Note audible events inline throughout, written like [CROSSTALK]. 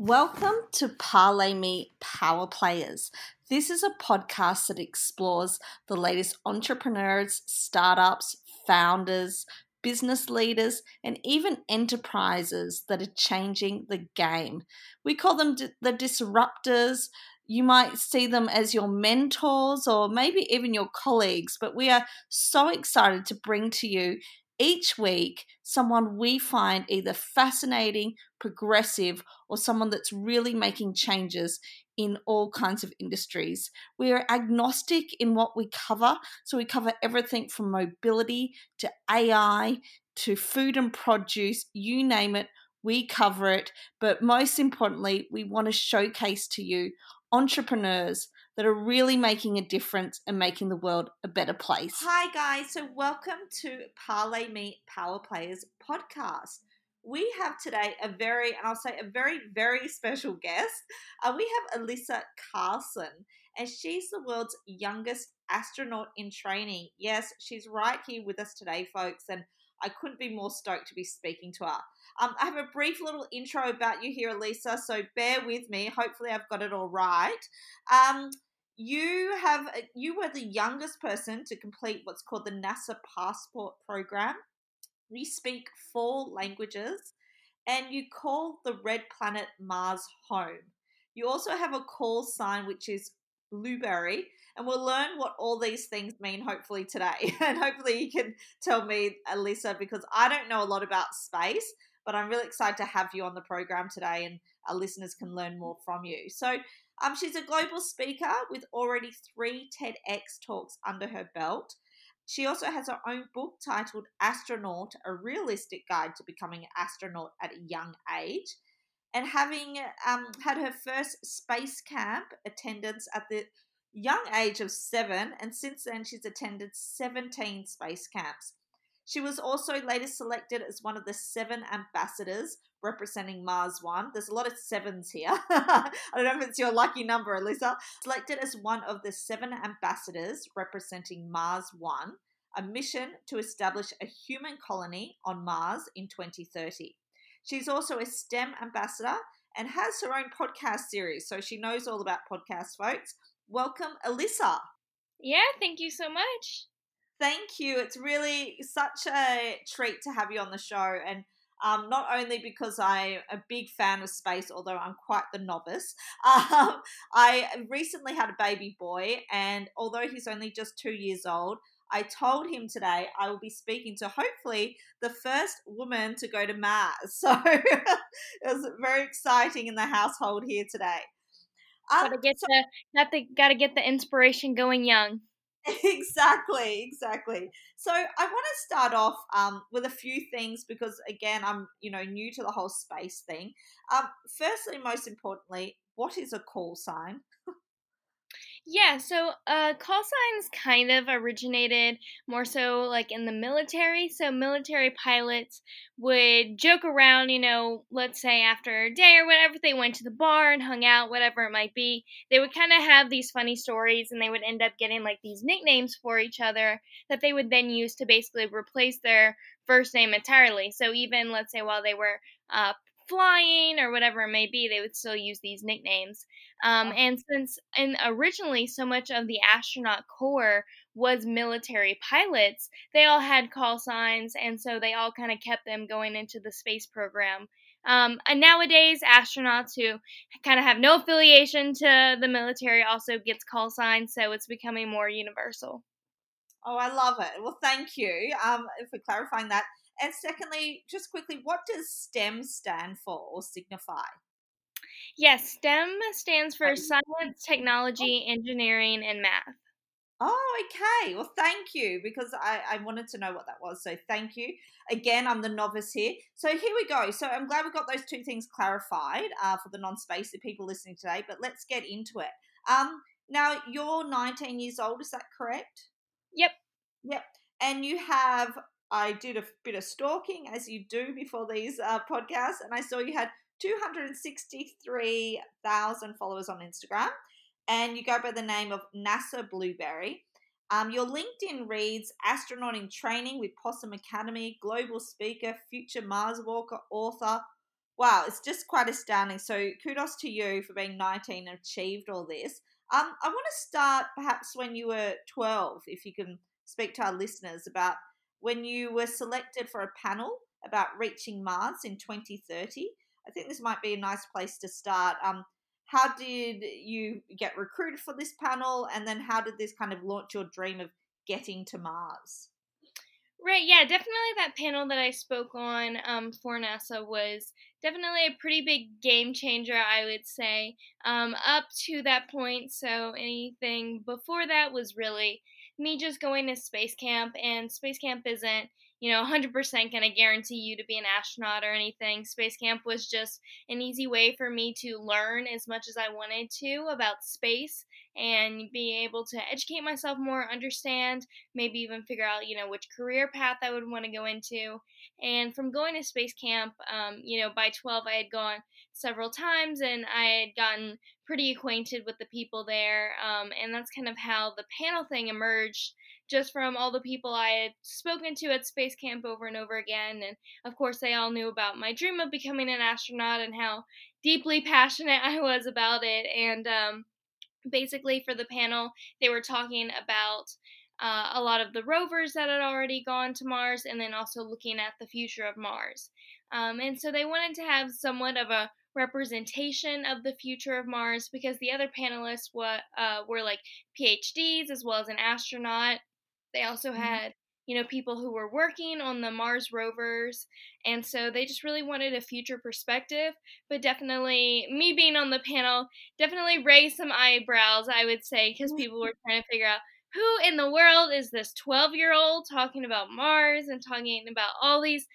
Welcome to Parlay Me Power Players. This is a podcast that explores the latest entrepreneurs, startups, founders, business leaders, and even enterprises that are changing the game. We call them the disruptors. You might see them as your mentors or maybe even your colleagues, but we are so excited to bring to you each week someone we find either fascinating, progressive, or someone that's really making changes in all kinds of industries. We are agnostic in what we cover, so we cover everything from mobility to AI to food and produce, you name it, we cover it. But most importantly, we want to showcase to you entrepreneurs that are really making a difference and making the world a better place. Hi, guys. So, welcome to Parlay Me Power Players podcast. We have today a very, and I'll say a very, very special guest. Uh, we have Alyssa Carson, and she's the world's youngest astronaut in training. Yes, she's right here with us today, folks, and I couldn't be more stoked to be speaking to her. Um, I have a brief little intro about you here, Alyssa, so bear with me. Hopefully, I've got it all right. Um, you have you were the youngest person to complete what's called the NASA Passport program. You speak four languages and you call the red planet Mars home. You also have a call sign which is blueberry and we'll learn what all these things mean hopefully today [LAUGHS] and hopefully you can tell me alyssa because i don't know a lot about space but i'm really excited to have you on the program today and our listeners can learn more from you so um, she's a global speaker with already three TEDx talks under her belt. She also has her own book titled Astronaut A Realistic Guide to Becoming an Astronaut at a Young Age. And having um, had her first space camp attendance at the young age of seven, and since then she's attended 17 space camps. She was also later selected as one of the seven ambassadors representing Mars One. There's a lot of sevens here. [LAUGHS] I don't know if it's your lucky number, Alyssa. Selected as one of the seven ambassadors representing Mars One, a mission to establish a human colony on Mars in 2030. She's also a STEM ambassador and has her own podcast series, so she knows all about podcasts, folks. Welcome, Alyssa. Yeah, thank you so much thank you. It's really such a treat to have you on the show. And um, not only because I'm a big fan of space, although I'm quite the novice. [LAUGHS] Um, I recently had a baby boy, and although he's only just two years old, I told him today I will be speaking to hopefully the first woman to go to Mars. [LAUGHS] So it was very exciting in the household here today. Um, gotta get so, the got gotta get the inspiration going young. [LAUGHS] exactly, exactly. So I want to start off um, with a few things because again, I'm you know new to the whole space thing. Um, firstly, most importantly, what is a call sign? Yeah, so uh, call signs kind of originated more so like in the military. So military pilots would joke around, you know, let's say after a day or whatever, they went to the bar and hung out, whatever it might be. They would kind of have these funny stories and they would end up getting like these nicknames for each other that they would then use to basically replace their first name entirely. So even, let's say, while they were uh, flying or whatever it may be, they would still use these nicknames. Um, and since and originally so much of the astronaut corps was military pilots, they all had call signs, and so they all kind of kept them going into the space program. Um, and nowadays, astronauts who kind of have no affiliation to the military also gets call signs, so it's becoming more universal. Oh, I love it. Well, thank you um, for clarifying that. And secondly, just quickly, what does STEM stand for or signify? Yes, STEM stands for Science, Technology, Engineering, and Math. Oh, okay. Well, thank you because I, I wanted to know what that was. So, thank you. Again, I'm the novice here. So, here we go. So, I'm glad we got those two things clarified uh, for the non spacey people listening today, but let's get into it. Um, now, you're 19 years old, is that correct? Yep. Yep. And you have I did a bit of stalking, as you do before these uh, podcasts, and I saw you had 263,000 followers on Instagram, and you go by the name of NASA Blueberry. Um, your LinkedIn reads astronaut in training with Possum Academy, global speaker, future Mars walker, author, wow, it's just quite astounding. So kudos to you for being 19 and achieved all this. Um, I want to start perhaps when you were 12, if you can speak to our listeners about when you were selected for a panel about reaching Mars in 2030. I think this might be a nice place to start. Um, how did you get recruited for this panel, and then how did this kind of launch your dream of getting to Mars? Right, yeah, definitely that panel that I spoke on um, for NASA was definitely a pretty big game changer, I would say, um, up to that point. So anything before that was really me just going to space camp, and space camp isn't you know 100% going to guarantee you to be an astronaut or anything. Space camp was just an easy way for me to learn as much as I wanted to about space and be able to educate myself more, understand, maybe even figure out, you know, which career path I would want to go into. And from going to space camp, um, you know, by 12, I had gone several times and I had gotten pretty acquainted with the people there. Um, and that's kind of how the panel thing emerged just from all the people I had spoken to at space camp over and over again. And of course, they all knew about my dream of becoming an astronaut and how deeply [LAUGHS] passionate I was about it. And um, basically, for the panel, they were talking about uh, a lot of the rovers that had already gone to Mars and then also looking at the future of Mars. Um, and so they wanted to have somewhat of a representation of the future of Mars because the other panelists were, uh, were like PhDs as well as an astronaut. They also mm-hmm. had, you know, people who were working on the Mars rovers. And so they just really wanted a future perspective. But definitely, me being on the panel definitely raised some eyebrows, I would say, because people were trying to figure out who in the world is this 12 year old talking about Mars and talking about all these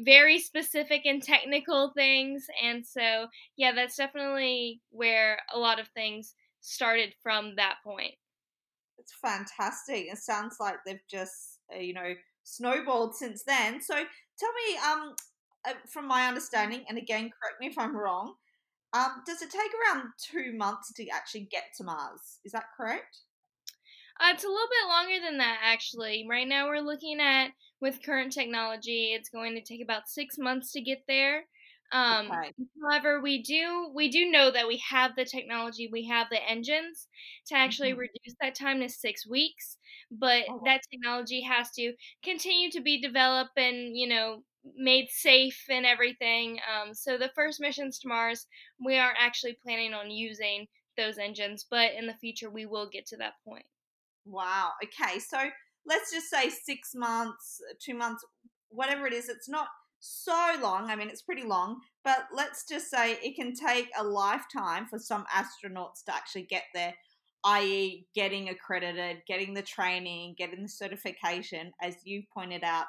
very specific and technical things. And so, yeah, that's definitely where a lot of things started from that point. It's fantastic. It sounds like they've just, uh, you know, snowballed since then. So tell me, um, uh, from my understanding, and again, correct me if I'm wrong, um, does it take around two months to actually get to Mars? Is that correct? Uh, it's a little bit longer than that, actually. Right now, we're looking at with current technology, it's going to take about six months to get there. Um, okay. However, we do we do know that we have the technology, we have the engines to actually mm-hmm. reduce that time to six weeks. But oh. that technology has to continue to be developed and you know made safe and everything. Um, so the first missions to Mars, we aren't actually planning on using those engines, but in the future we will get to that point. Wow. Okay. So let's just say six months, two months, whatever it is. It's not so long. I mean, it's pretty long, but let's just say it can take a lifetime for some astronauts to actually get there, i.e., getting accredited, getting the training, getting the certification, as you pointed out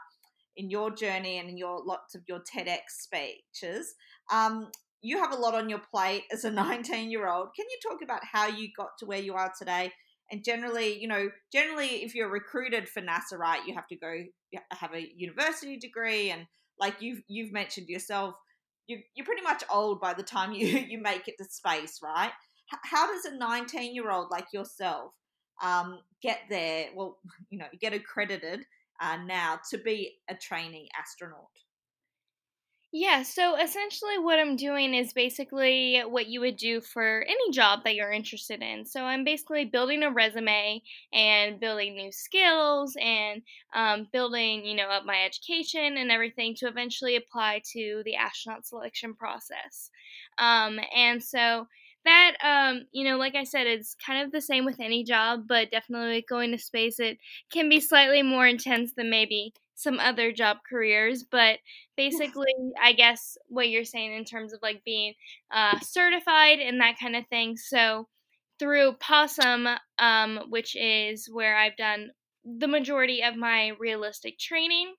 in your journey and in your lots of your TEDx speeches. Um, you have a lot on your plate as a [LAUGHS] 19 year old. Can you talk about how you got to where you are today and generally you know generally if you're recruited for nasa right you have to go have a university degree and like you've you've mentioned yourself you, you're pretty much old by the time [LAUGHS] you you make it to space right? How does a 19 year old like yourself um, get there? Well [LAUGHS] you know get accredited uh, now to be a trainee astronaut yeah, so essentially what I'm doing is basically what you would do for any job that you're interested in. So I'm basically building a resume and building new skills and um, building, you know, up my education and everything to eventually apply to the astronaut selection process. Um, and so that um, you know like i said it's kind of the same with any job but definitely going to space it can be slightly more intense than maybe some other job careers, but basically, I guess what you're saying in terms of like being uh, certified and that kind of thing. So through Possum, um, which is where I've done the majority of my realistic training.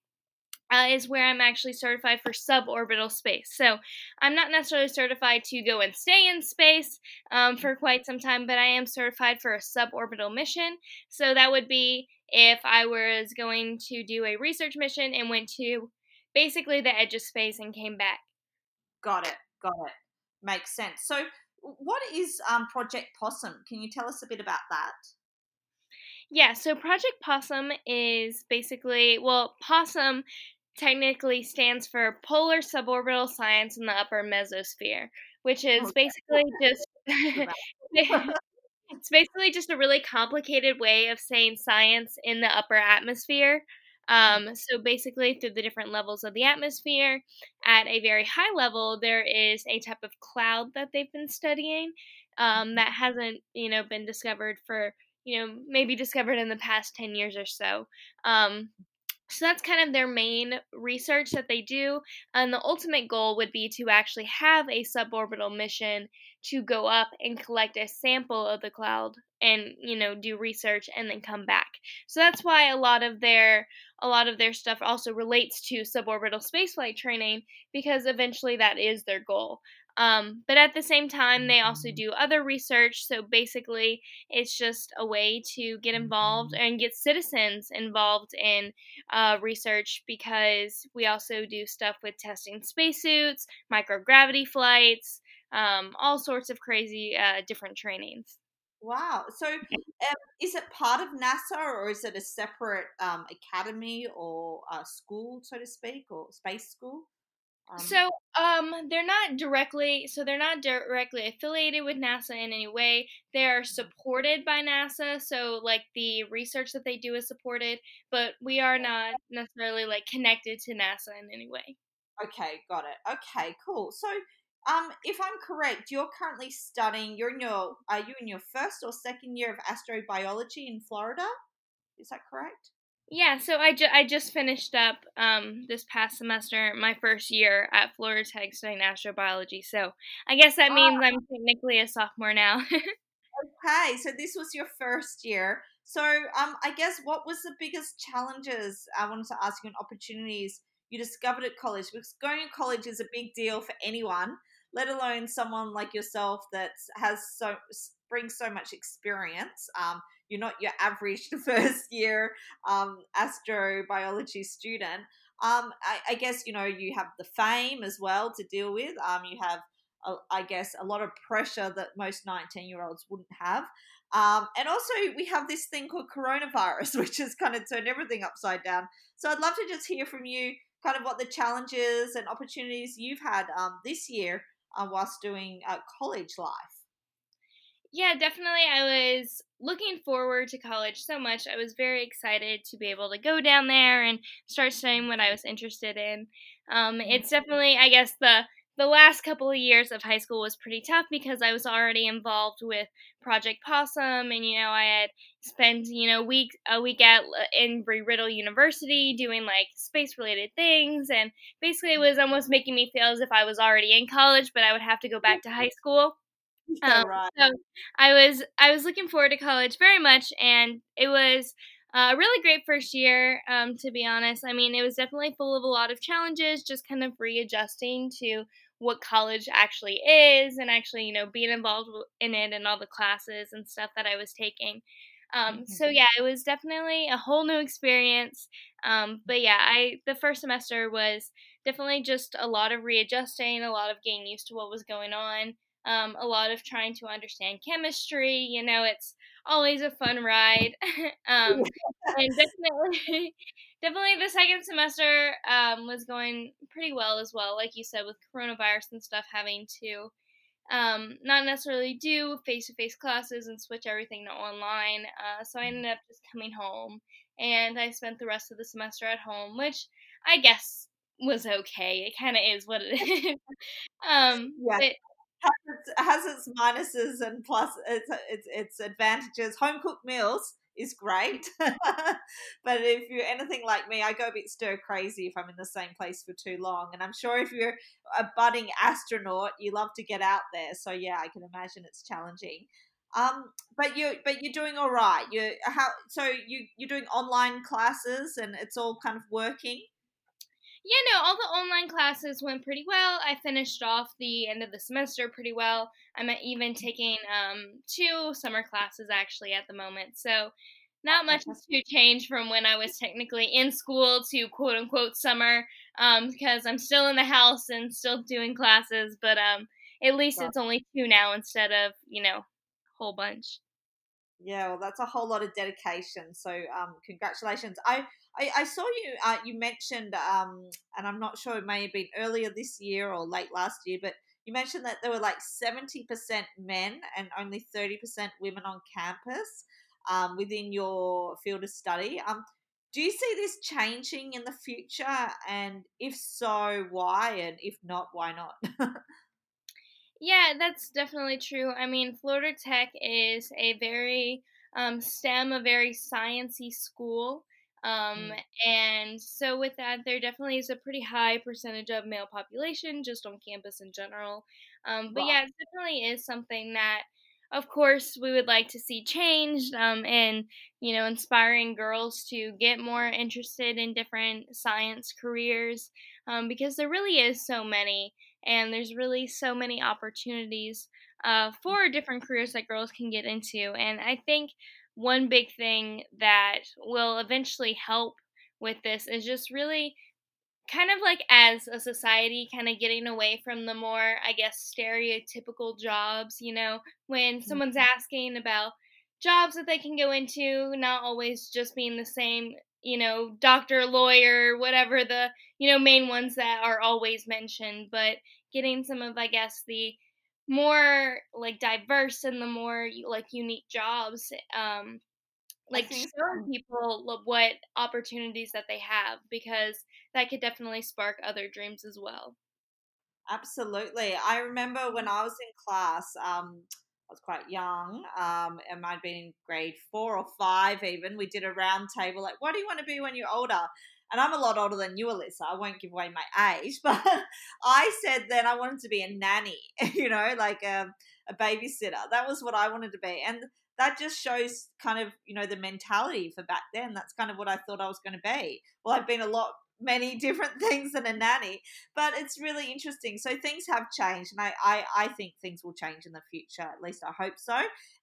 Uh, is where I'm actually certified for suborbital space. So I'm not necessarily certified to go and stay in space um, for quite some time, but I am certified for a suborbital mission. So that would be if I was going to do a research mission and went to basically the edge of space and came back. Got it. Got it. Makes sense. So, what is um, Project Possum? Can you tell us a bit about that? Yeah, so Project Possum is basically, well, Possum technically stands for Polar Suborbital Science in the Upper Mesosphere, which is okay. basically just [LAUGHS] [LAUGHS] it's basically just a really complicated way of saying science in the upper atmosphere. Um, so basically, through the different levels of the atmosphere, at a very high level, there is a type of cloud that they've been studying um, that hasn't, you know, been discovered for, you know, maybe discovered in the past ten years or so. Um, so that's kind of their main research that they do. And the ultimate goal would be to actually have a suborbital mission to go up and collect a sample of the cloud and, you know, do research and then come back. So that's why a lot of their a lot of their stuff also relates to suborbital spaceflight training because eventually that is their goal. Um, but at the same time, they also do other research. So basically, it's just a way to get involved and get citizens involved in uh, research because we also do stuff with testing spacesuits, microgravity flights, um, all sorts of crazy uh, different trainings. Wow. So um, is it part of NASA or is it a separate um, academy or a school, so to speak, or space school? Um, so, um, they're not directly, so they're not directly affiliated with NASA in any way. They are supported by NASA, so like the research that they do is supported, but we are not necessarily like connected to NASA in any way. Okay, got it. Okay, cool. So, um, if I'm correct, you're currently studying. You're in your, are you in your first or second year of astrobiology in Florida? Is that correct? Yeah, so I, ju- I just finished up um, this past semester my first year at Florida Tech studying astrobiology. So I guess that means I'm technically a sophomore now. [LAUGHS] okay, so this was your first year. So um, I guess what was the biggest challenges I wanted to ask you and opportunities you discovered at college? Because going to college is a big deal for anyone, let alone someone like yourself that has so brings so much experience. Um, you're not your average [LAUGHS] first year um, astrobiology student. Um, I, I, guess you know you have the fame as well to deal with. Um, you have, a, I guess, a lot of pressure that most 19 year olds wouldn't have. Um, and also, we have this thing called coronavirus, [LAUGHS] which has kind of turned everything upside down. So, I'd love to just hear from you kind of what the challenges and opportunities you've had um, this year uh, whilst doing uh, college life. Yeah, definitely. I was looking forward to college so much. I was very excited to be able to go down there and start studying what I was interested in. Um, mm-hmm. it's definitely, I guess, the the last couple of years of high school was pretty tough because I was already involved with Project Possum, and you know I had spent you know week a week at Embry Riddle University doing like space related things, and basically it was almost making me feel as if I was already in college, but I would have to go back to high school. Yeah, [LAUGHS] um, right. So I was I was looking forward to college very much, and it was a really great first year. Um, to be honest, I mean it was definitely full of a lot of challenges, just kind of readjusting to what college actually is, and actually you know being involved in it and all the classes and stuff that I was taking. Um, mm-hmm. so yeah, it was definitely a whole new experience. Um, but yeah, I the first semester was definitely just a lot of readjusting, a lot of getting used to what was going on um, a lot of trying to understand chemistry. You know, it's always a fun ride. [LAUGHS] um, and [LAUGHS] definitely, [LAUGHS] definitely the second semester um, was going pretty well as well. Like you said, with coronavirus and stuff, having to um, not necessarily do face to face classes and switch everything to online. Uh, so I ended up just coming home and I spent the rest of the semester at home, which I guess was okay. It kind of is what it is. um, yeah. But, has its, has its minuses and plus its, its, its advantages. Home cooked meals is great, [LAUGHS] but if you're anything like me, I go a bit stir crazy if I'm in the same place for too long. And I'm sure if you're a budding astronaut, you love to get out there. So yeah, I can imagine it's challenging. Um, but you but you're doing all right. You how so you you're doing online classes and it's all kind of working. Yeah, no, all the online classes went pretty well. I finished off the end of the semester pretty well. I'm even taking um, two summer classes actually at the moment. So, not much has to change from when I was technically in school to quote unquote summer um, because I'm still in the house and still doing classes, but um, at least it's only two now instead of, you know, a whole bunch. Yeah, well, that's a whole lot of dedication. So, um, congratulations. I I, I saw you. Uh, you mentioned, um, and I'm not sure it may have been earlier this year or late last year, but you mentioned that there were like 70% men and only 30% women on campus um, within your field of study. Um, do you see this changing in the future? And if so, why? And if not, why not? [LAUGHS] yeah, that's definitely true. I mean, Florida Tech is a very um, STEM, a very sciency school. Um, mm. And so, with that, there definitely is a pretty high percentage of male population just on campus in general. Um, but wow. yeah, it definitely is something that, of course, we would like to see changed um, and, you know, inspiring girls to get more interested in different science careers um, because there really is so many and there's really so many opportunities uh, for different careers that girls can get into. And I think one big thing that will eventually help with this is just really kind of like as a society kind of getting away from the more i guess stereotypical jobs you know when mm-hmm. someone's asking about jobs that they can go into not always just being the same you know doctor lawyer whatever the you know main ones that are always mentioned but getting some of i guess the more like diverse and the more like unique jobs um like show people what opportunities that they have because that could definitely spark other dreams as well absolutely i remember when i was in class um I was quite young. Um, might have been in grade four or five, even. We did a round table like, what do you want to be when you're older? And I'm a lot older than you, Alyssa. I won't give away my age, [LAUGHS] but I said then I wanted to be a nanny, [LAUGHS] you know, like a, a babysitter. That was what I wanted to be. And that just shows kind of, you know, the mentality for back then. That's kind of what I thought I was going to be. Well, I've been a lot many different [LAUGHS] things than a nanny but it's really interesting so things have changed and I, I i think things will change in the future at least i hope so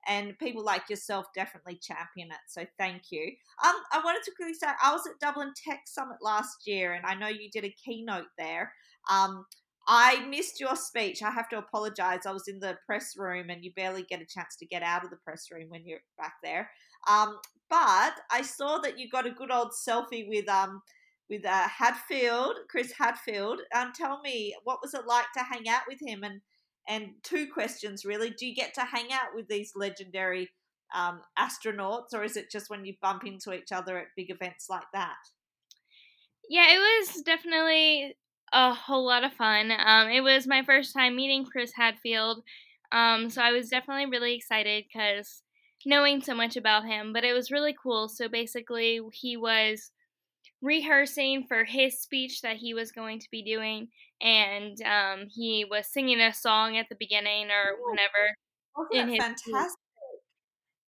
and people like yourself definitely champion it so thank you um i wanted to quickly say i was at dublin tech summit last year and i know you did a keynote there um I missed your speech. I have to apologize. I was in the press room and you barely get a chance to get out of the press room when you're back there. Um, but I saw that you got a good old selfie with um, with uh, Hadfield, Chris Hadfield. Um, tell me, what was it like to hang out with him? And and two questions really: Do you get to hang out with these legendary um, astronauts, or is it just when you bump into each other at big events like that? Yeah, it was definitely a whole lot of fun. Um, it was my first time meeting Chris Hadfield, um, so I was definitely really excited because knowing so much about him. But it was really cool. So basically, he was rehearsing for his speech that he was going to be doing, and um, he was singing a song at the beginning or whenever. Wasn't in fantastic?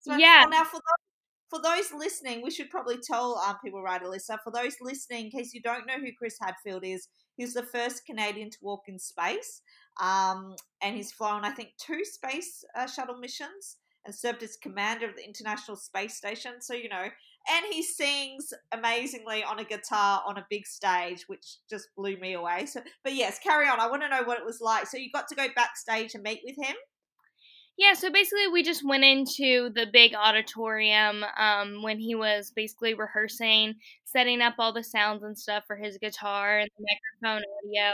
So yeah. Now for those, for those listening, we should probably tell um, people, right, Alyssa? For those listening, in case you don't know who Chris Hadfield is, he's the first Canadian to walk in space, um, and he's flown, I think, two space uh, shuttle missions and served as commander of the International Space Station. So, you know, and he sings amazingly on a guitar on a big stage, which just blew me away. So, but yes, carry on. I want to know what it was like. So, you got to go backstage and meet with him. Yeah, so basically, we just went into the big auditorium um, when he was basically rehearsing, setting up all the sounds and stuff for his guitar and the microphone audio.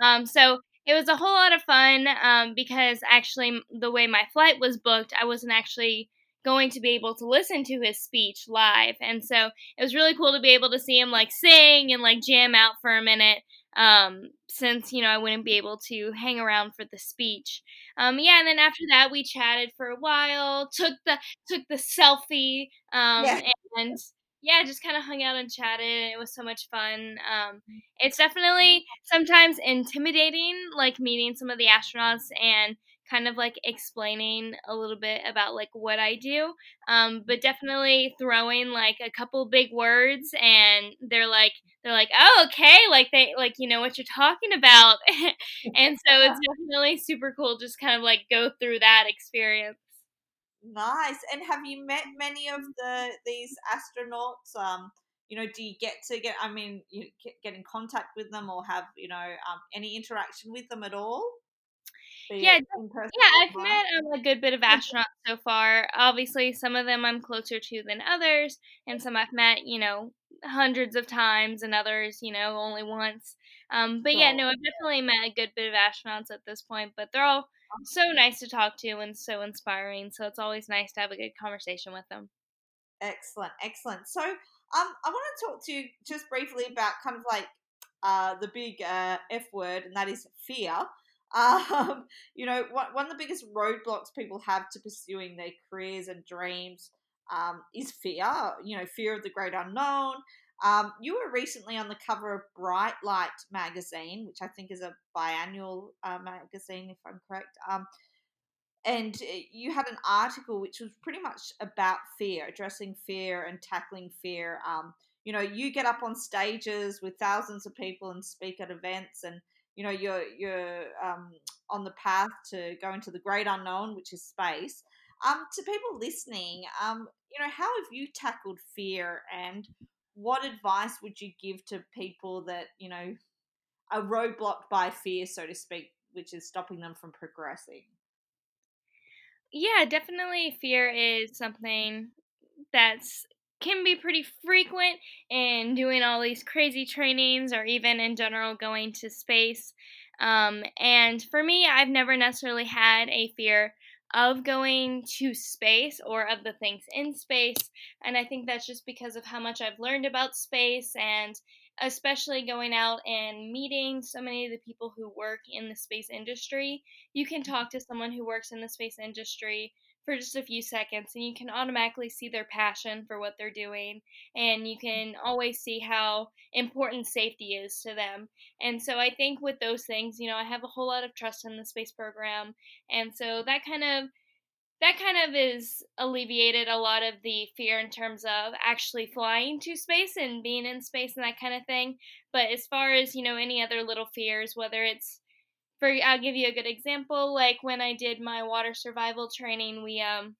Um, so it was a whole lot of fun um, because actually, the way my flight was booked, I wasn't actually going to be able to listen to his speech live. And so it was really cool to be able to see him like sing and like jam out for a minute. Um, since you know I wouldn't be able to hang around for the speech. Um, yeah, and then after that we chatted for a while, took the took the selfie, um, yeah. and yeah, just kind of hung out and chatted. And it was so much fun. Um, it's definitely sometimes intimidating, like meeting some of the astronauts and kind of like explaining a little bit about like what I do. Um, but definitely throwing like a couple big words and they're like they're like, Oh, okay, like they like you know what you're talking about [LAUGHS] [LAUGHS] and so it's definitely super cool just kind of like go through that experience. Nice. And have you met many of the these astronauts? Um, you know, do you get to get? I mean, you get in contact with them or have you know um, any interaction with them at all? Yeah, yeah, I've met um, a good bit of astronauts so far. Obviously, some of them I'm closer to than others, and some I've met, you know, hundreds of times, and others, you know, only once. Um, but yeah, no, I've definitely met a good bit of astronauts at this point. But they're all so nice to talk to and so inspiring. So it's always nice to have a good conversation with them. Excellent, excellent. So, um, I want to talk to you just briefly about kind of like uh, the big uh, F word, and that is fear. Um, [LAUGHS] you know, one, of the biggest roadblocks people have to pursuing their careers and dreams um, is fear. You know, fear of the great unknown. Um, you were recently on the cover of Bright Light magazine, which I think is a biannual uh, magazine, if I'm correct. Um, and uh, you had an article which was pretty much about fear, addressing fear and tackling fear. Um, you know, you get up on stages with thousands of people and speak at events, and you know you're you're um, on the path to go into the great unknown, which is space. Um, to people listening, um, you know, how have you tackled fear, and what advice would you give to people that you know are roadblocked by fear, so to speak, which is stopping them from progressing? Yeah, definitely fear is something that's can be pretty frequent in doing all these crazy trainings or even in general going to space. Um, and for me, I've never necessarily had a fear of going to space or of the things in space. And I think that's just because of how much I've learned about space and especially going out and meeting so many of the people who work in the space industry. You can talk to someone who works in the space industry for just a few seconds and you can automatically see their passion for what they're doing and you mm-hmm. can always see how important safety is to them. And so I think with those things, you know, I have a whole lot of trust in the space program and so that kind of that kind of is alleviated a lot of the fear in terms of actually flying to space and being in space and that kind of thing. But as far as, you know, any other little fears, whether it's for I'll give you a good example. Like when I did my water survival training, we um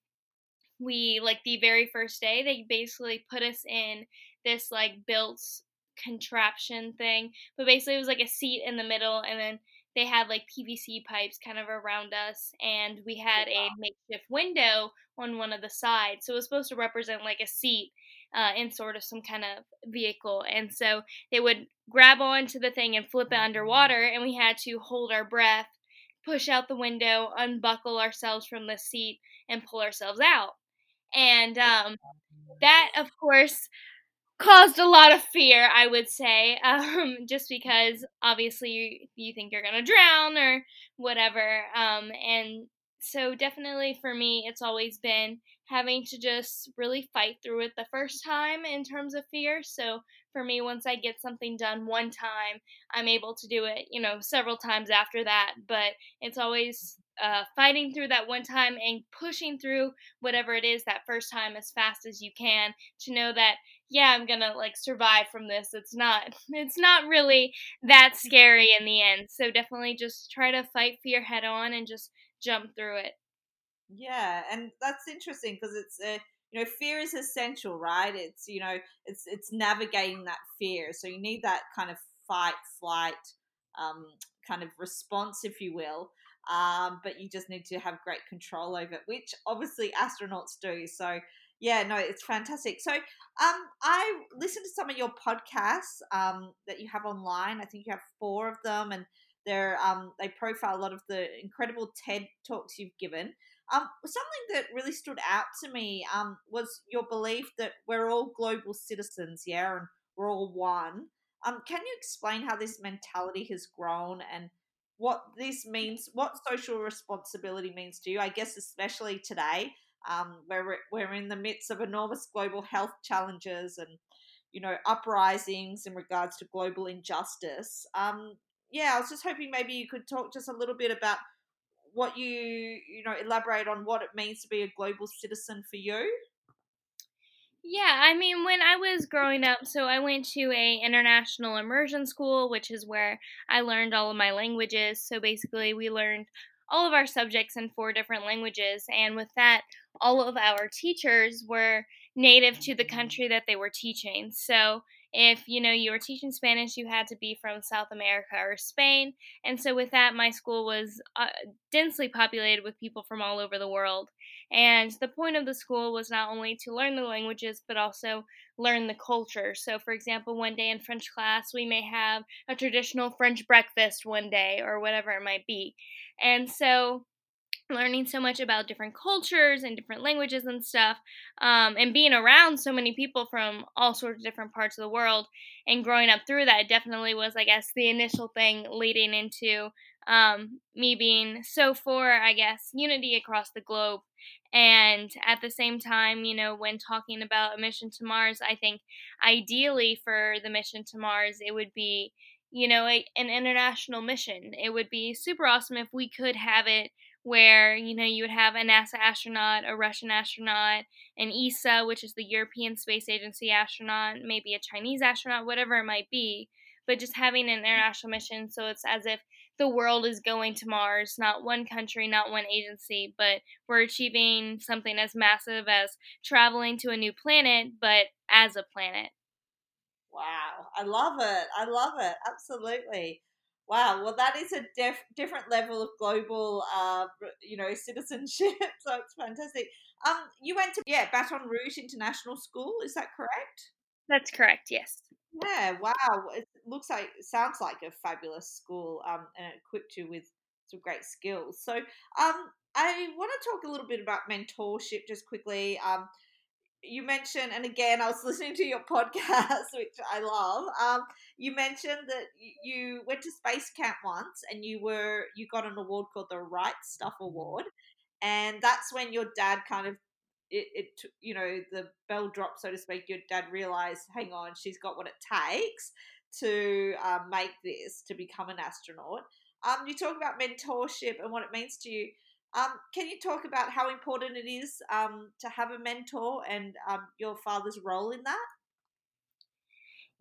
we like the very first day they basically put us in this like built contraption thing, but basically it was like a seat in the middle, and then they had like PVC pipes kind of around us, and we had a makeshift window on one of the sides. So it was supposed to represent like a seat uh, in sort of some kind of vehicle. And so they would grab onto the thing and flip it underwater, and we had to hold our breath, push out the window, unbuckle ourselves from the seat, and pull ourselves out. And um, that, of course, caused a lot of fear, I would say, [LAUGHS] um, just because obviously you, you think you're going to drown or whatever. Um, and so, definitely for me, it's always been having to just really fight through it the first time in terms of fear. So for me, once I get something done one time, I'm able to do it, you know, several times after that. But it's always uh, fighting through that one time and pushing through whatever it is that first time as fast as you can to know that yeah i'm gonna like survive from this it's not [LAUGHS] it's not really that scary in the end so definitely just try to fight fear head on and just jump through it yeah, and that's interesting because it's a uh, you know fear is essential, right? It's you know it's it's navigating that fear, so you need that kind of fight flight um, kind of response, if you will. Um, but you just need to have great control over it, which obviously astronauts do. So yeah, no, it's fantastic. So um, I listened to some of your podcasts um, that you have online. I think you have four of them, and they're um, they profile a lot of the incredible TED talks you've given. Um, something that really stood out to me um, was your belief that we're all global citizens, yeah, and we're all one. Um, can you explain how this mentality has grown and what this means, what social responsibility means to you? I guess especially today, um, where we're, in the midst of enormous global health challenges and you know uprisings in regards to global injustice. Um, yeah, I was just hoping maybe you could talk just a little bit about what you you know elaborate on what it means to be a global citizen for you? Yeah i mean when i was growing up so i went to a international immersion school which is where i learned all of my languages. So basically we learned all of our subjects in four different languages and with that all of our teachers were native to the country that they were teaching. So if you know you were teaching Spanish, you had to be from South America or Spain. And so with that, my school was uh, densely populated with people from all over the world. And the point of the school was not only to learn the languages, but also learn the culture. So, for example, one day in French class, we may have a traditional French breakfast one day, or whatever it might be. And so learning so much about different cultures and different languages and stuff um, and being around so many people from all sorts of different parts of the world and growing up through that definitely was i guess the initial thing leading into um, me being so for i guess unity across the globe. And at the same time you know when talking about a mission to mars i think ideally for the mission to mars it would be you know a, an international mission. It would be super awesome if we could have it where you know you would have a NASA astronaut, a Russian astronaut, an ESA, which is the European Space Agency astronaut, maybe a Chinese astronaut, whatever it might be, but just having an international mission so it's as if the world is going to Mars, not one country, not one agency, but we're achieving something as massive as traveling to a new planet, but as a planet. Wow, I love it. I love it. Absolutely. Wow, well, that is a def- different level of global, uh, you know, citizenship. [LAUGHS] so it's fantastic. Um, you went to yeah Baton Rouge International School. Is that correct? That's correct. Yes. Yeah. Wow. It looks like sounds like a fabulous school. Um, and equipped you with some great skills. So, um, I want to talk a little bit about mentorship just quickly. Um, you mentioned, and again, I was [LAUGHS] listening to your podcast, which I love. Um, you mentioned that you went to space camp once, and you were you got an award called the Right Stuff Award, and that's when your dad kind of it, it you know the bell dropped so to speak. Your dad realized, hang on, she's got what it takes to um, make this to become an astronaut. Um, you talk about mentorship and what it means to you. Um, can you talk about how important it is um, to have a mentor and um, your father's role in that?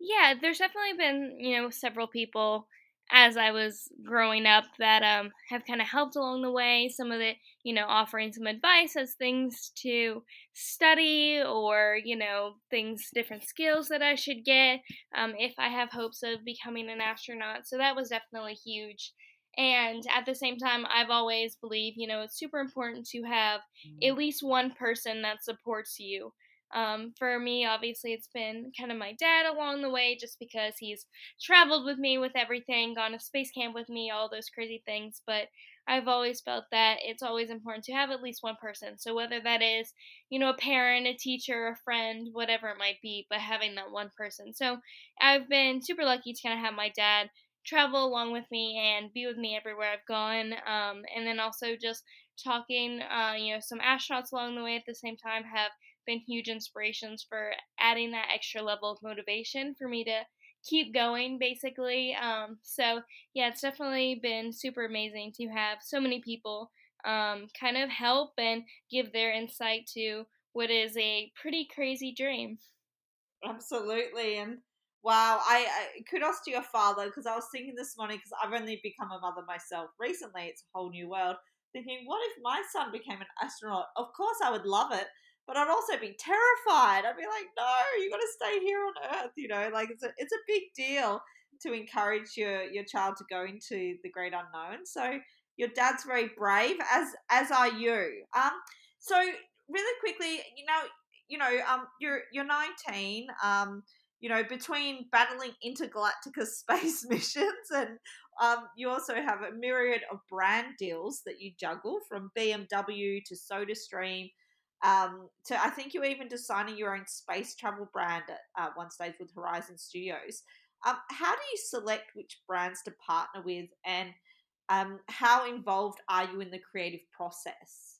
Yeah, there's definitely been, you know, several people as I was growing up that um, have kind of helped along the way. Some of it, you know, offering some advice as things to study or, you know, things, different skills that I should get um, if I have hopes of becoming an astronaut. So that was definitely huge. And at the same time, I've always believed, you know, it's super important to have at mm. least one person that supports you. Um, for me, obviously, it's been kind of my dad along the way, just because he's traveled with me with everything, gone to space camp with me, all those crazy things. But I've always felt that it's always important to have at least one person. So whether that is, you know, a parent, a teacher, a friend, whatever it might be, but having that one person. So I've been super lucky to kind of have my dad travel along with me and be with me everywhere I've gone. Um, and then also just talking, uh, you know, some astronauts along the way at the same time have been huge inspirations for adding that extra level of motivation for me to keep going basically um, so yeah it's definitely been super amazing to have so many people um, kind of help and give their insight to what is a pretty crazy dream absolutely and Wow, I, I kudos to your father because I was thinking this morning because I've only become a mother myself recently. It's a whole new world. Thinking, what if my son became an astronaut? Of course, I would love it, but I'd also be terrified. I'd be like, no, you got to stay here on Earth. You know, like it's a it's a big deal to encourage your your child to go into the great unknown. So your dad's very brave, as as are you. Um, so really quickly, you know, you know, um, you're you're 19. Um you know, between battling intergalactic [LAUGHS] space missions and um, you also have a myriad of brand deals that you juggle from BMW to SodaStream um, to I think you're even designing your own space travel brand at uh, one stage with Horizon Studios. Um, how do you select which brands to partner with and um, how involved are you in the creative process?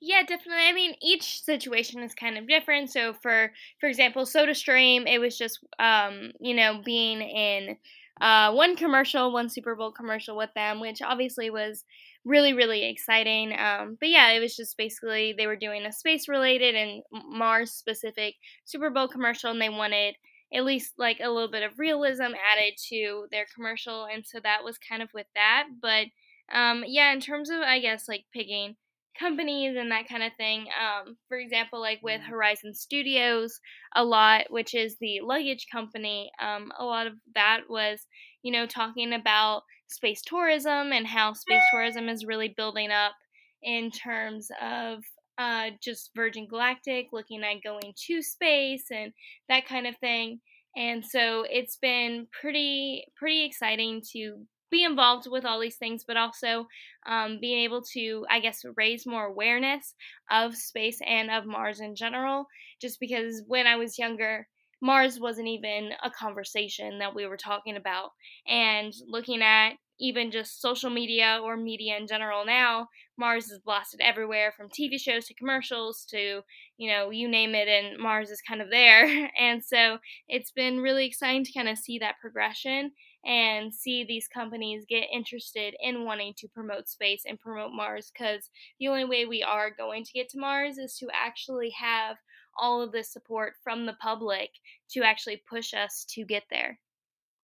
Yeah, definitely. I mean, each situation is kind of different. So for for example, SodaStream, it was just um, you know, being in uh, one commercial, one Super Bowl commercial with them, which obviously was really really exciting. Um, but yeah, it was just basically they were doing a space related and Mars specific Super Bowl commercial, and they wanted at least like a little bit of realism added to their commercial, and so that was kind of with that. But um, yeah, in terms of I guess like picking companies and that kind of thing. Um, for example, like with mm-hmm. Horizon Studios, a lot, which is the luggage company, um, a lot of that was, you know, talking about space tourism and how space tourism is really building up in terms of uh, just Virgin Galactic, looking at going to space and that kind of thing. And so it's been pretty pretty exciting to be involved with all these things, but also um, being able to, I guess, raise more awareness of space and of Mars in general. Just because when I was younger, Mars wasn't even a conversation that we were talking about. And looking at even just social media or media in general now, Mars is blasted everywhere from TV shows to commercials to, you know, you name it, and Mars is kind of there. [LAUGHS] And so it's been really exciting to kind of see that progression and see these companies get interested in wanting to promote space and promote Mars because the only way we are going to get to Mars is to actually have all of the support from the public to actually push us to get there.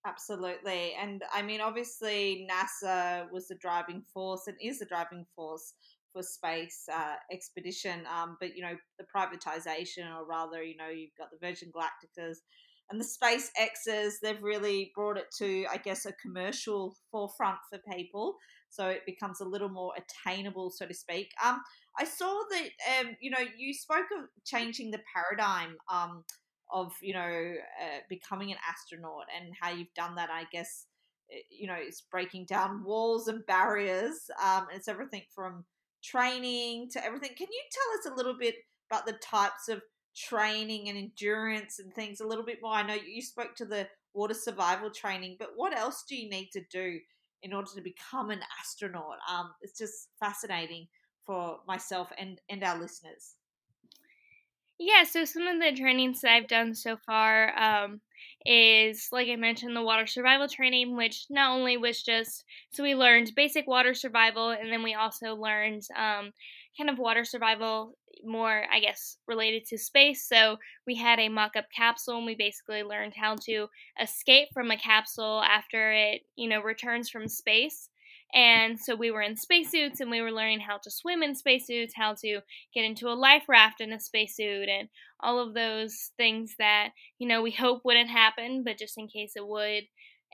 Absolutely. And I mean, obviously, NASA was the driving force and is the driving force for space uh, expedition. Um, but, you know, the privatization, or rather, you know, you've got the Virgin Galacticas and the Space X's, they've really brought it to, I guess, a commercial forefront for people. So it becomes a little more attainable, so to speak. Um, I saw that, um, you know, you spoke of changing the paradigm. Um, of you know uh, becoming an astronaut and how you've done that. I guess eh, you know it's breaking down walls and barriers. Um, it's everything from training to everything. Can you tell us a little bit about the types of training and endurance and things a little bit more? I know you spoke to the water survival training, but what else do you need to do in order to become an astronaut? Um, it's just fascinating for myself and and our listeners. Yeah, so some of the trainings that I've done so far um, is, like I mentioned, the water survival training, which not only was just so we learned basic water survival, and then we also learned um, kind of water survival more, I guess, related to space. So we had a mock up capsule, and we basically learned how to escape from a capsule after it, you know, returns from space. And so we were in spacesuits and we were learning how to swim in spacesuits, how to get into a life raft in a spacesuit, and all of those things that, you know, we [LAUGHS] hope wouldn't happen, but just in case it would.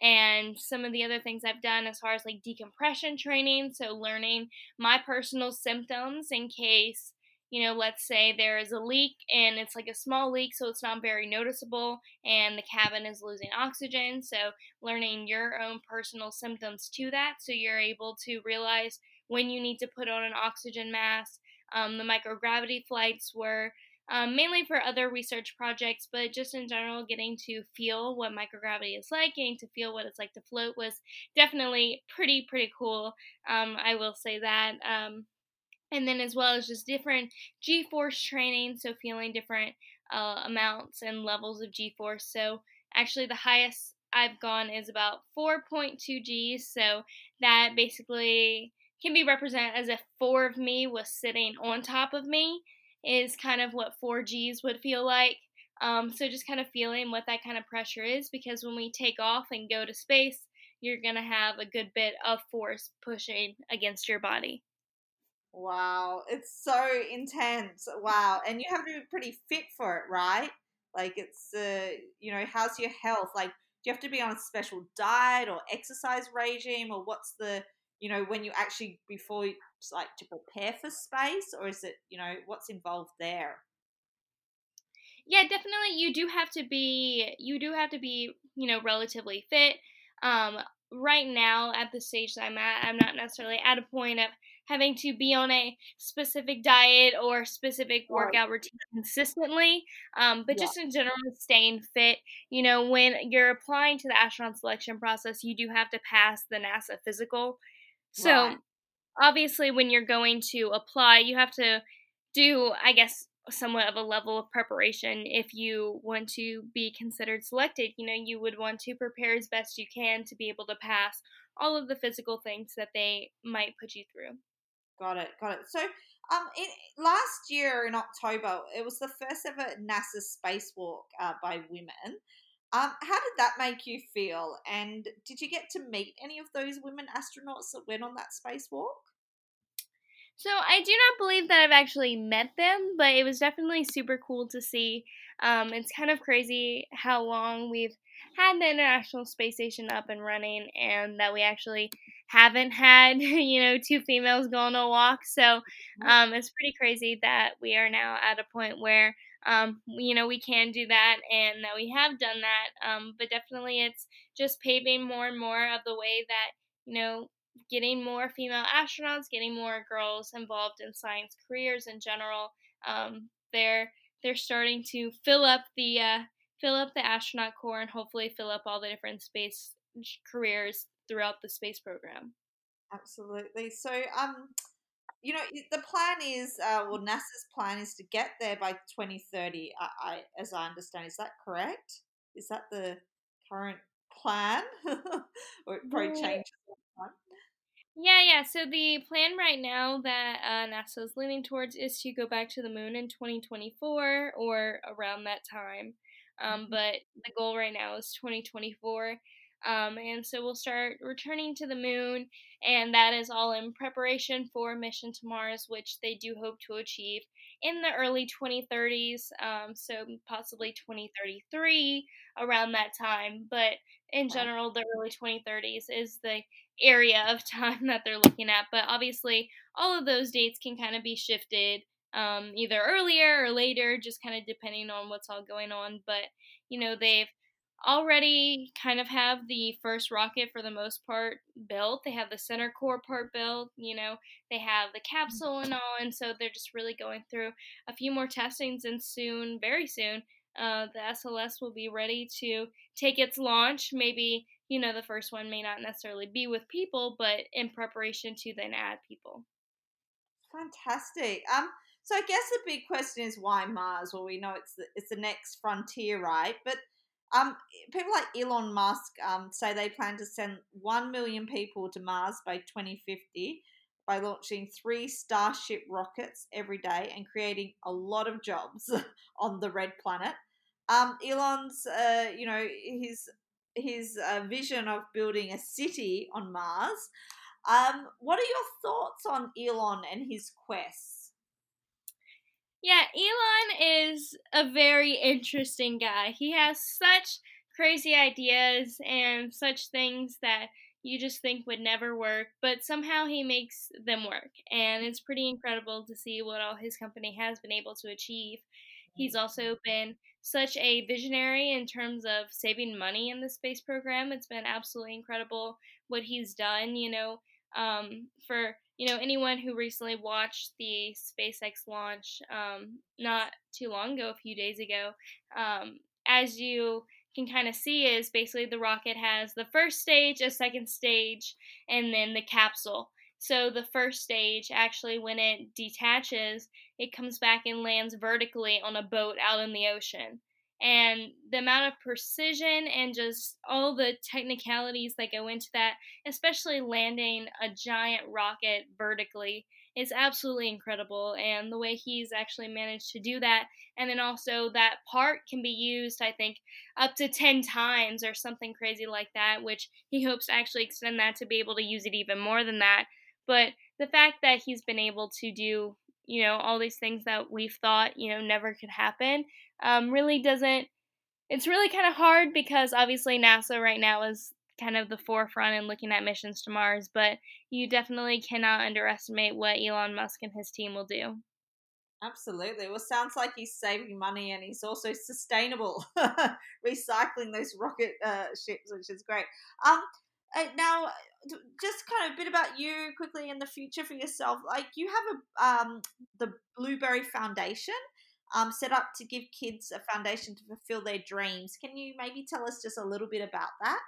And some of the other things I've done as far as like decompression training, so learning my personal symptoms in case you know, let's say there is a leak and it's like a small leak, so it's not very noticeable, and the cabin is losing oxygen. So, learning your own personal symptoms to that, so you're able to realize when you need to put on an oxygen mask. Um, the microgravity flights were um, mainly for other research projects, but just in general, getting to feel what microgravity is like, getting to feel what it's like to float was definitely pretty, pretty cool. Um, I will say that. Um, and then as well as just different g-force training so feeling different uh, amounts and levels of g-force so actually the highest i've gone is about 4.2 g's so that basically can be represented as if four of me was sitting on top of me is kind of what 4 g's would feel like um, so just kind of feeling what that kind of pressure is because when we take off and go to space you're going to have a good bit of force pushing against your body Wow, it's so intense. Wow, and you have to be pretty fit for it, right? Like it's uh, you know, how's your health? Like, do you have to be on a special diet or exercise regime, or what's the you know when you actually before like to prepare for space, or is it you know what's involved there? Yeah, definitely. You do have to be you do have to be you know relatively fit. Um, right now at the stage that I'm at, I'm not necessarily at a point of having to be on a specific diet or specific workout routine consistently. Um, but yeah. just in general, staying fit. You know, when you're applying to the astronaut selection process, you do have to pass the NASA physical. So right. obviously, when you're going to apply, you have to do, I guess, somewhat of a level of preparation if you want to be considered selected. You know, you would want to prepare as best you can to be able to pass all of the physical things that they might put you through. Got it, got it. So, um, in, last year in October, it was the first ever NASA spacewalk uh, by women. Um, how did that make you feel? And did you get to meet any of those women astronauts that went on that spacewalk? So I do not believe that I've actually met them, but it was definitely super cool to see. Um, it's kind of crazy how long we've had the International Space Station up and running, and that we actually haven't had, [LAUGHS] you know, two females go on a walk. So mm-hmm. um, it's pretty crazy that we are now at a point where, um, you know, we can do that and that we have done that. Um, but definitely it's just paving more and more of the way that, you know, getting more female astronauts, getting more girls involved in science careers in general. Um, they're they're starting to fill up the uh, fill up the astronaut corps and hopefully fill up all the different space careers throughout the space program. Absolutely. So, um, you know, the plan is, uh, well, NASA's plan is to get there by 2030. I, I as I understand, is that correct? Is that the current plan, [LAUGHS] or it probably changes? Yeah, yeah. So the plan right now that uh, NASA is leaning towards is to go back to the moon in 2024 or around that time. Um, mm-hmm. but the goal right now is 2024. Um, and so we'll start returning to the moon, and that is all in preparation for mission to Mars, which they do hope to achieve in the early 2030s, um, so possibly 2033 around that time. But in general, the early 2030s is the area of [LAUGHS] time that they're looking at. But obviously, all of those dates can kind of be shifted um, either earlier or later, just kind of depending on what's all going on. But you know, they've already kind of have the first rocket for the most part built. They have the center core part built, you know, they have the capsule and all, and so they're just really going through a few more testings, and soon, very soon, uh, the SLS will be ready to take its launch. Maybe, you know, the first one may not necessarily be with people, but in preparation to then add people. Fantastic. Um, so I guess the big question is why Mars? Well, we know it's the, it's the next frontier, right? But um, people like Elon Musk um, say they plan to send 1 million people to Mars by 2050 by launching three Starship rockets every day and creating a lot of jobs [LAUGHS] on the red planet. Um, Elon's, uh, you know, his his uh, vision of building a city on Mars. Um, what are your thoughts on Elon and his quest? Yeah, Elon is a very interesting guy. He has such crazy ideas and such things that you just think would never work, but somehow he makes them work. And it's pretty incredible to see what all his company has been able to achieve. He's also been such a visionary in terms of saving money in the space program. It's been absolutely incredible what he's done, you know, um, for you know anyone who recently watched the SpaceX launch um, not too long ago, a few days ago, um, as you can kind of see is basically the rocket has the first stage, a second stage, and then the capsule. So the first stage, actually, when it detaches, it comes back and lands vertically on a boat out in the ocean and the amount of precision and just all the technicalities that go into that, especially landing a giant rocket vertically, is absolutely incredible. And the way he's actually managed to do that, and then also that part can be used, I think, up to 10 times or something crazy like that, which he hopes to actually extend that to be able to use it even more than that. But the fact that he's been able to do you know all these things that we've thought you know never could happen um, really doesn't it's really kind of hard because obviously nasa right now is kind of the forefront in looking at missions to mars but you definitely cannot underestimate what elon musk and his team will do Absolutely. Well, sounds like he's saving money and he's also sustainable, [LAUGHS] recycling those rocket uh, ships, which is great. Um, uh, now, just kind of a bit about you quickly in the future for yourself. Like you have a um, the Blueberry Foundation um, set up to give kids a foundation to fulfill their dreams. Can you maybe tell us just a little bit about that?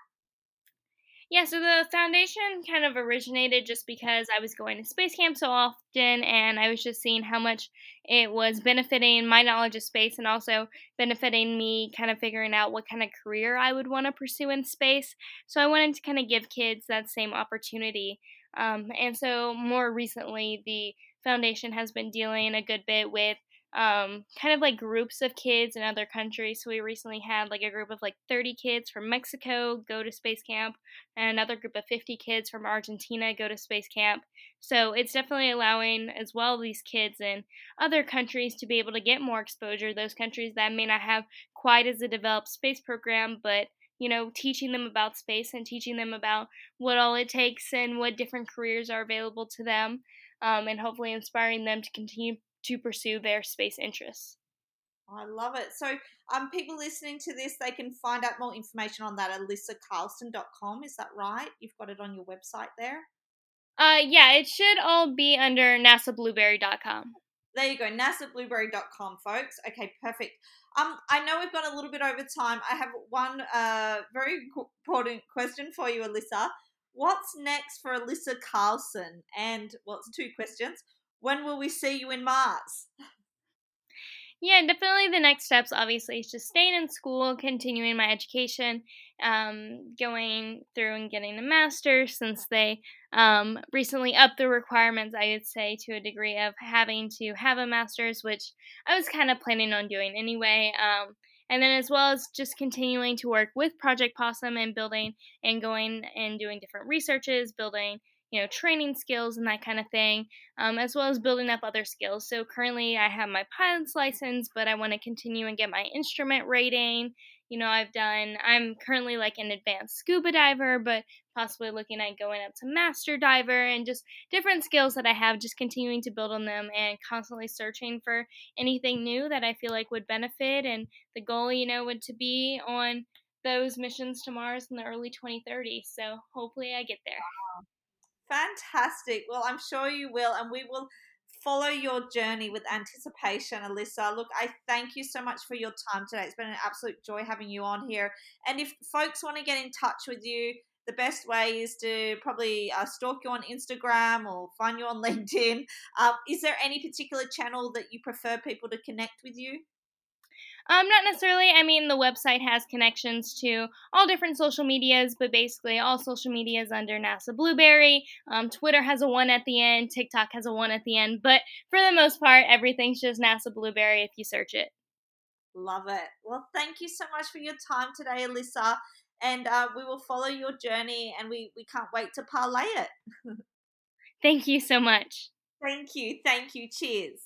Yeah, so the foundation kind of originated just because I was going to space camp so often and I was just seeing how much it was benefiting my knowledge of space and also benefiting me kind of figuring out what kind of career I would want to pursue in space. So I wanted to kind of give kids that same opportunity. Um, and so more recently, the foundation has been dealing a good bit with um, kind of like groups of kids in other countries. So we recently had like a group of like 30 kids from Mexico go to space camp, and another group of 50 kids from Argentina go to space camp. So it's definitely allowing as well these kids in other countries to be able to get more exposure. Those countries that may not have quite as a developed space program, but you know, teaching them about space and teaching them about what all it takes and what different careers are available to them, um, and hopefully inspiring them to continue to pursue their space interests. I love it. So, um, people listening to this, they can find out more information on that at alyssacarson.com. Is that right? You've got it on your website there? Uh, yeah, it should all be under nasablueberry.com. There you go, nasablueberry.com, folks. Okay, perfect. Um, I know we've got a little bit over time. I have one uh, very important question for you, Alyssa. What's next for Alyssa Carson? And well, it's two questions. When will we see you in Mars? Yeah, definitely the next steps obviously is just staying in school, continuing my education, um, going through and getting a master's since they um, recently upped the requirements, I would say, to a degree of having to have a master's, which I was kind of planning on doing anyway. Um, and then as well as just continuing to work with Project PoSSUM and building and going and doing different researches, building you know, training skills and that kind of thing, um, as well as building up other skills. So currently I have my pilot's license, but I want to continue and get my instrument rating. You know, I've done, I'm currently like an advanced scuba diver, but possibly looking at going up to master diver and just different skills that I have, just continuing to build on them and constantly searching for anything new that I feel like would benefit. And the goal, you know, would to be on those missions to Mars in the early 2030s. So hopefully I get there. Fantastic. Well, I'm sure you will, and we will follow your journey with anticipation, Alyssa. Look, I thank you so much for your time today. It's been an absolute joy having you on here. And if folks want to get in touch with you, the best way is to probably uh, stalk you on Instagram or find you on [LAUGHS] LinkedIn. Um, is there any particular channel that you prefer people to connect with you? Um, not necessarily. I mean, the website has connections to all different social medias, but basically all social medias under NASA Blueberry. Um, Twitter has a one at the end, TikTok has a one at the end, but for the most part, everything's just NASA Blueberry if you search it. Love it. Well, thank you so much for your time today, Alyssa. And uh, we will follow your journey and we, we can't wait to parlay it. [LAUGHS] thank you so much. Thank you. Thank you. Cheers.